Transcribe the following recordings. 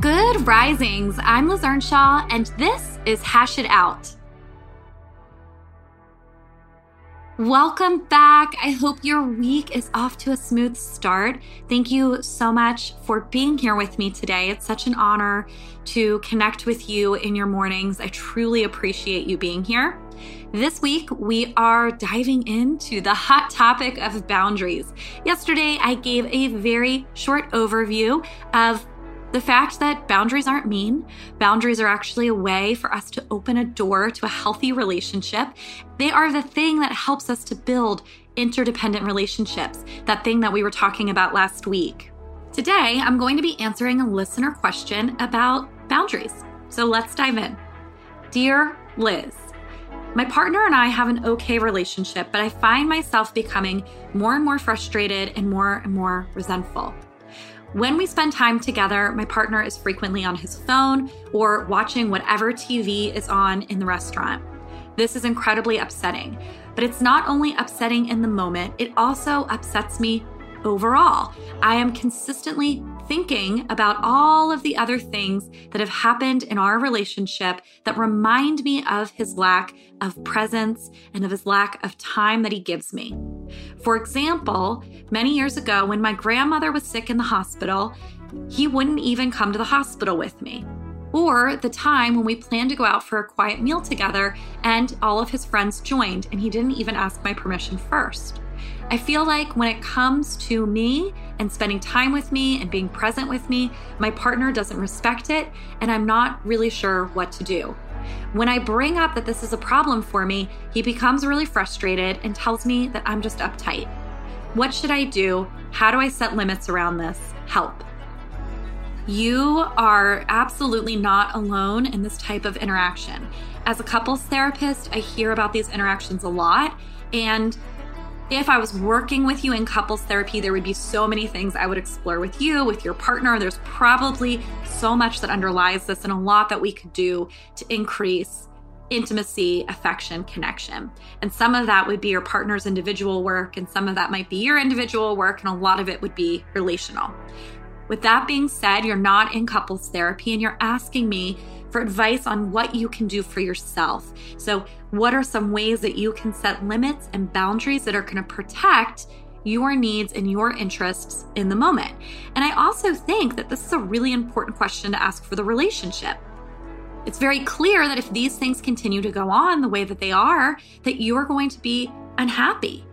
Good risings. I'm Liz Earnshaw, and this is Hash It Out. Welcome back. I hope your week is off to a smooth start. Thank you so much for being here with me today. It's such an honor to connect with you in your mornings. I truly appreciate you being here. This week, we are diving into the hot topic of boundaries. Yesterday, I gave a very short overview of the fact that boundaries aren't mean, boundaries are actually a way for us to open a door to a healthy relationship. They are the thing that helps us to build interdependent relationships, that thing that we were talking about last week. Today, I'm going to be answering a listener question about boundaries. So let's dive in. Dear Liz, my partner and I have an okay relationship, but I find myself becoming more and more frustrated and more and more resentful. When we spend time together, my partner is frequently on his phone or watching whatever TV is on in the restaurant. This is incredibly upsetting, but it's not only upsetting in the moment, it also upsets me overall. I am consistently thinking about all of the other things that have happened in our relationship that remind me of his lack of presence and of his lack of time that he gives me. For example, many years ago, when my grandmother was sick in the hospital, he wouldn't even come to the hospital with me. Or the time when we planned to go out for a quiet meal together and all of his friends joined and he didn't even ask my permission first. I feel like when it comes to me and spending time with me and being present with me, my partner doesn't respect it, and I'm not really sure what to do. When I bring up that this is a problem for me, he becomes really frustrated and tells me that I'm just uptight. What should I do? How do I set limits around this? Help. You are absolutely not alone in this type of interaction. As a couples therapist, I hear about these interactions a lot, and if I was working with you in couples therapy, there would be so many things I would explore with you, with your partner. There's probably so much that underlies this and a lot that we could do to increase intimacy, affection, connection. And some of that would be your partner's individual work, and some of that might be your individual work, and a lot of it would be relational. With that being said, you're not in couples therapy and you're asking me for advice on what you can do for yourself. So, what are some ways that you can set limits and boundaries that are going to protect your needs and your interests in the moment? And I also think that this is a really important question to ask for the relationship. It's very clear that if these things continue to go on the way that they are, that you are going to be unhappy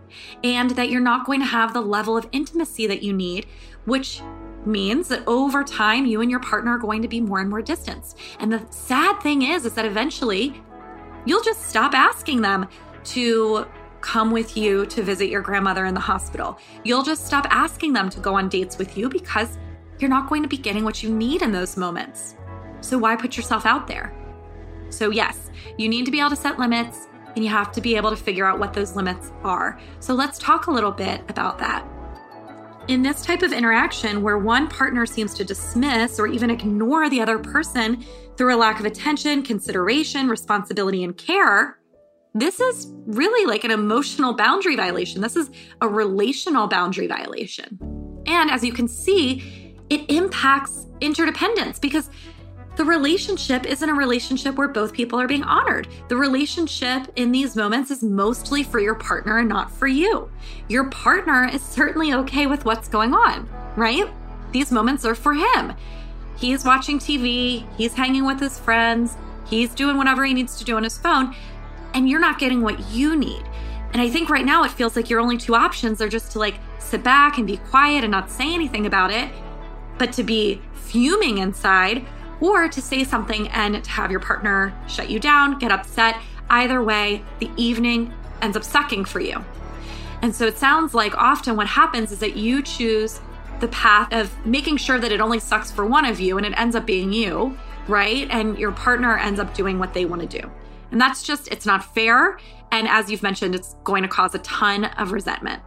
and that you're not going to have the level of intimacy that you need, which means that over time you and your partner are going to be more and more distanced. And the sad thing is is that eventually you'll just stop asking them to come with you to visit your grandmother in the hospital. You'll just stop asking them to go on dates with you because you're not going to be getting what you need in those moments. So why put yourself out there? So yes, you need to be able to set limits and you have to be able to figure out what those limits are. So let's talk a little bit about that. In this type of interaction, where one partner seems to dismiss or even ignore the other person through a lack of attention, consideration, responsibility, and care, this is really like an emotional boundary violation. This is a relational boundary violation. And as you can see, it impacts interdependence because the relationship isn't a relationship where both people are being honored. The relationship in these moments is mostly for your partner and not for you. Your partner is certainly okay with what's going on, right? These moments are for him. He's watching TV, he's hanging with his friends, he's doing whatever he needs to do on his phone, and you're not getting what you need. And I think right now it feels like your only two options are just to like sit back and be quiet and not say anything about it, but to be fuming inside or to say something and to have your partner shut you down, get upset. Either way, the evening ends up sucking for you. And so it sounds like often what happens is that you choose the path of making sure that it only sucks for one of you and it ends up being you, right? And your partner ends up doing what they want to do. And that's just, it's not fair. And as you've mentioned, it's going to cause a ton of resentment.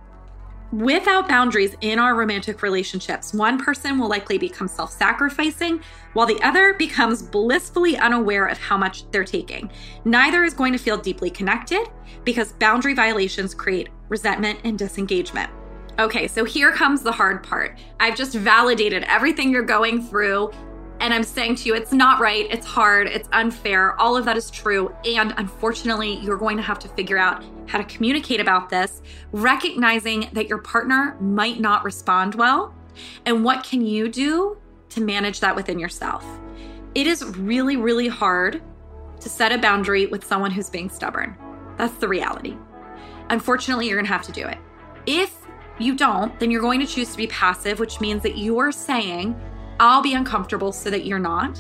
Without boundaries in our romantic relationships, one person will likely become self sacrificing while the other becomes blissfully unaware of how much they're taking. Neither is going to feel deeply connected because boundary violations create resentment and disengagement. Okay, so here comes the hard part. I've just validated everything you're going through. And I'm saying to you, it's not right, it's hard, it's unfair. All of that is true. And unfortunately, you're going to have to figure out how to communicate about this, recognizing that your partner might not respond well. And what can you do to manage that within yourself? It is really, really hard to set a boundary with someone who's being stubborn. That's the reality. Unfortunately, you're going to have to do it. If you don't, then you're going to choose to be passive, which means that you're saying, I'll be uncomfortable so that you're not.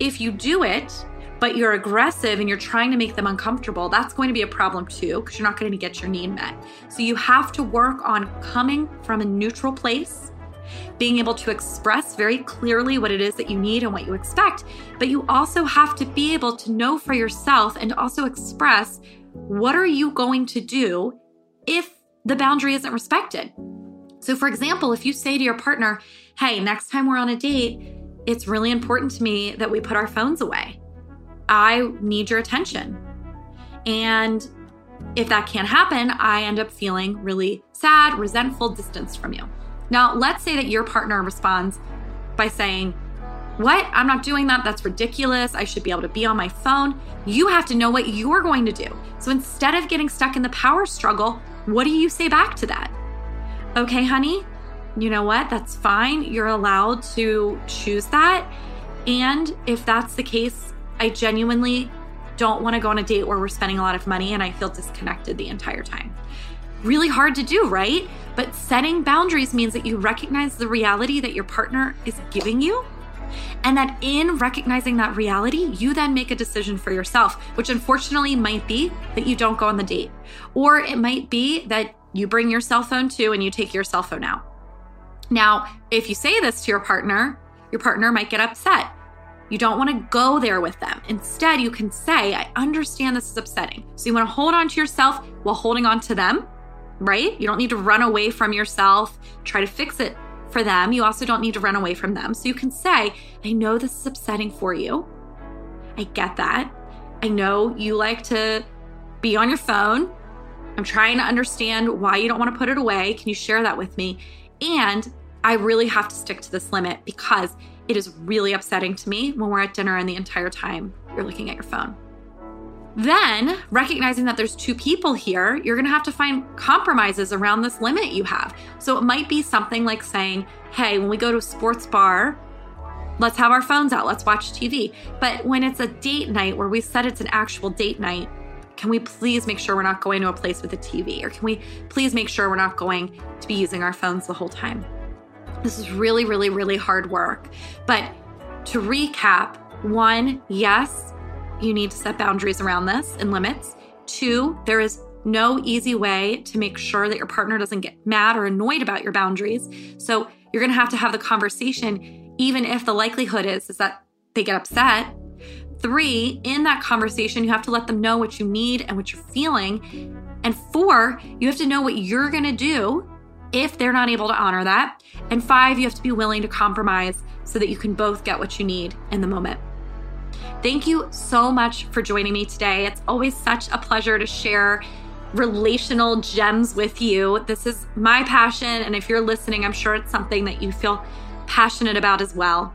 If you do it, but you're aggressive and you're trying to make them uncomfortable, that's going to be a problem too, because you're not going to get your need met. So you have to work on coming from a neutral place, being able to express very clearly what it is that you need and what you expect. But you also have to be able to know for yourself and also express what are you going to do if the boundary isn't respected. So, for example, if you say to your partner, hey, next time we're on a date, it's really important to me that we put our phones away. I need your attention. And if that can't happen, I end up feeling really sad, resentful, distanced from you. Now, let's say that your partner responds by saying, What? I'm not doing that. That's ridiculous. I should be able to be on my phone. You have to know what you're going to do. So instead of getting stuck in the power struggle, what do you say back to that? Okay, honey, you know what? That's fine. You're allowed to choose that. And if that's the case, I genuinely don't want to go on a date where we're spending a lot of money and I feel disconnected the entire time. Really hard to do, right? But setting boundaries means that you recognize the reality that your partner is giving you and that in recognizing that reality, you then make a decision for yourself, which unfortunately might be that you don't go on the date. Or it might be that you bring your cell phone too and you take your cell phone out. Now, if you say this to your partner, your partner might get upset. You don't want to go there with them. Instead, you can say, I understand this is upsetting. So you want to hold on to yourself while holding on to them, right? You don't need to run away from yourself, try to fix it for them. You also don't need to run away from them. So you can say, I know this is upsetting for you. I get that. I know you like to be on your phone. I'm trying to understand why you don't want to put it away. Can you share that with me? And I really have to stick to this limit because it is really upsetting to me when we're at dinner and the entire time you're looking at your phone. Then, recognizing that there's two people here, you're gonna have to find compromises around this limit you have. So it might be something like saying, hey, when we go to a sports bar, let's have our phones out, let's watch TV. But when it's a date night where we said it's an actual date night, can we please make sure we're not going to a place with a TV? Or can we please make sure we're not going to be using our phones the whole time? This is really, really, really hard work. But to recap, one, yes, you need to set boundaries around this and limits. Two, there is no easy way to make sure that your partner doesn't get mad or annoyed about your boundaries. So you're going to have to have the conversation, even if the likelihood is, is that they get upset. Three, in that conversation, you have to let them know what you need and what you're feeling. And four, you have to know what you're going to do if they're not able to honor that. And five, you have to be willing to compromise so that you can both get what you need in the moment. Thank you so much for joining me today. It's always such a pleasure to share relational gems with you. This is my passion. And if you're listening, I'm sure it's something that you feel passionate about as well.